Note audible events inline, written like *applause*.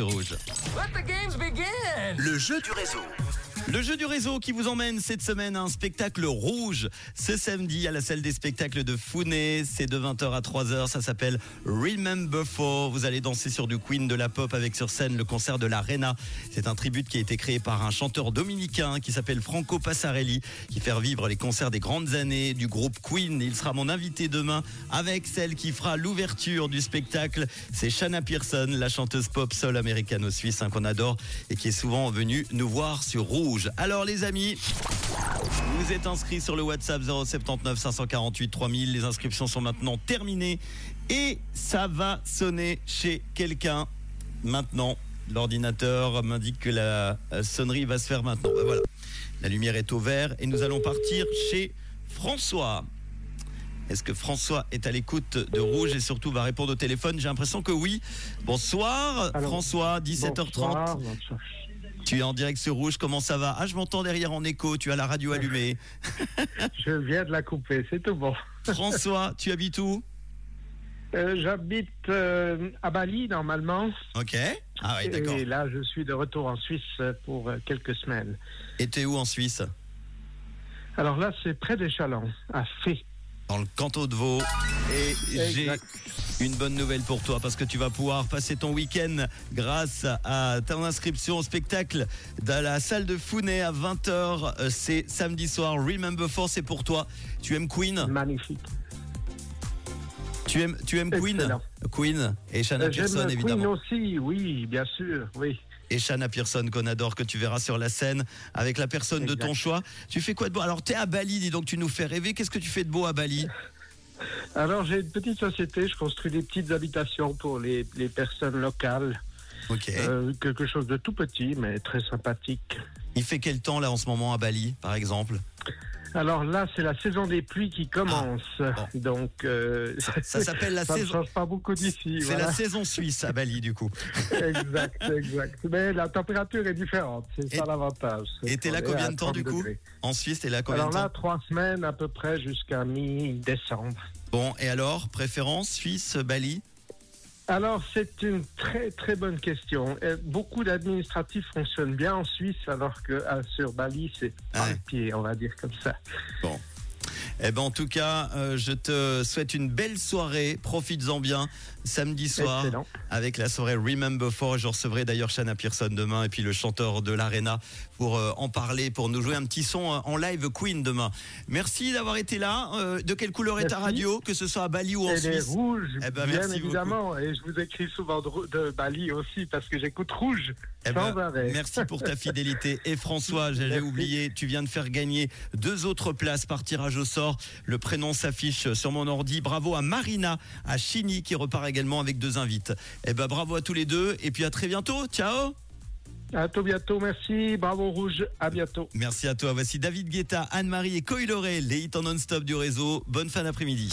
Rouge. Let the games begin. Le jeu du réseau. Le jeu du réseau qui vous emmène cette semaine à un spectacle rouge ce samedi à la salle des spectacles de Founé. C'est de 20h à 3h. Ça s'appelle Remember For. Vous allez danser sur du Queen de la pop avec sur scène le concert de l'Arena. C'est un tribute qui a été créé par un chanteur dominicain qui s'appelle Franco Passarelli qui fait revivre les concerts des grandes années du groupe Queen. Il sera mon invité demain avec celle qui fera l'ouverture du spectacle. C'est Shanna Pearson, la chanteuse pop soul américano-suisse hein, qu'on adore et qui est souvent venue nous voir sur Rouge. Alors les amis, vous êtes inscrits sur le WhatsApp 079 548 3000. Les inscriptions sont maintenant terminées et ça va sonner chez quelqu'un maintenant. L'ordinateur m'indique que la euh, sonnerie va se faire maintenant. Ben voilà. La lumière est au vert et nous allons partir chez François. Est-ce que François est à l'écoute de Rouge et surtout va répondre au téléphone? J'ai l'impression que oui. Bonsoir François, 17h30. Bonsoir, bonsoir. Tu es en direct sur Rouge, comment ça va? Ah, je m'entends derrière en écho, tu as la radio allumée. *laughs* Je viens de la couper, c'est tout bon. *laughs* François, tu habites où? Euh, J'habite euh, à Bali normalement. Ok. Ah oui, d'accord. Et là, je suis de retour en Suisse pour euh, quelques semaines. Et t'es où en Suisse? Alors là, c'est près des Chalands, à Fé. Dans le canton de Vaud. Et j'ai. Une bonne nouvelle pour toi parce que tu vas pouvoir passer ton week-end grâce à ton inscription au spectacle dans la salle de Founet à 20h. Euh, C'est samedi soir. Remember For, c'est pour toi. Tu aimes Queen Magnifique. Tu aimes, tu aimes Queen Excellent. Queen et Shanna Euh, Pearson Queen évidemment. aussi, oui, bien sûr, oui. et Shanna Pearson qu'on adore, que tu verras sur la scène avec la personne de ton choix. Tu fais quoi de beau? Alors, tu es à Bali, dis donc, tu nous fais rêver. Qu'est-ce que tu fais de beau à Bali? Alors j'ai une petite société, je construis des petites habitations pour les, les personnes locales. Ok. Euh, quelque chose de tout petit, mais très sympathique. Il fait quel temps là en ce moment à Bali, par exemple? Alors là, c'est la saison des pluies qui commence. bon. Donc, euh, Ça s'appelle la *laughs* ça ne saison. change pas beaucoup d'ici. C'est voilà. la saison suisse à Bali, du coup. *laughs* exact, exact. Mais la température est différente, c'est ça l'avantage. Et t'es là combien de temps 30 du coup? degrés. En Suisse, t'es là combien Alors de temps? là, trois semaines à peu près jusqu'à mi-décembre. Bon, et alors, préférence Suisse, Bali? Alors, c'est une très très bonne question. Euh, beaucoup d'administratifs fonctionnent bien en Suisse, alors que euh, sur Bali, c'est Ah pas ouais. pied, on va dire comme ça. Eh ben, en tout cas, euh, je te souhaite une belle soirée. Profites-en bien samedi soir. Excellent. avec la soirée Remember For. Je recevrai d'ailleurs Shanna Pearson demain et puis le chanteur de l'Arena pour euh, en parler, pour nous jouer un petit son euh, en live Queen demain. Merci d'avoir été là. Euh, de quelle couleur est ta radio, que ce soit à Bali ou en Et les Suisse? rouges, Eh ben, bien merci évidemment. Et je vous écris souvent de, Bali aussi, parce que j'écoute rouge Eh sans ben, arrêt. Merci pour ta *laughs* fidélité. Et François, j'allais oublier, tu viens de faire gagner deux autres places par tirage au sort. Le prénom s'affiche sur mon ordi. Bravo à Marina, à Chini qui repart également avec deux invites. Eh ben bravo à tous les deux et puis à très bientôt. Ciao À tout bientôt, merci. Bravo rouge, à bientôt. Merci à toi. Voici David Guetta, Anne-Marie et Coy Loré, les hits en non-stop du réseau. Bonne fin d'après-midi.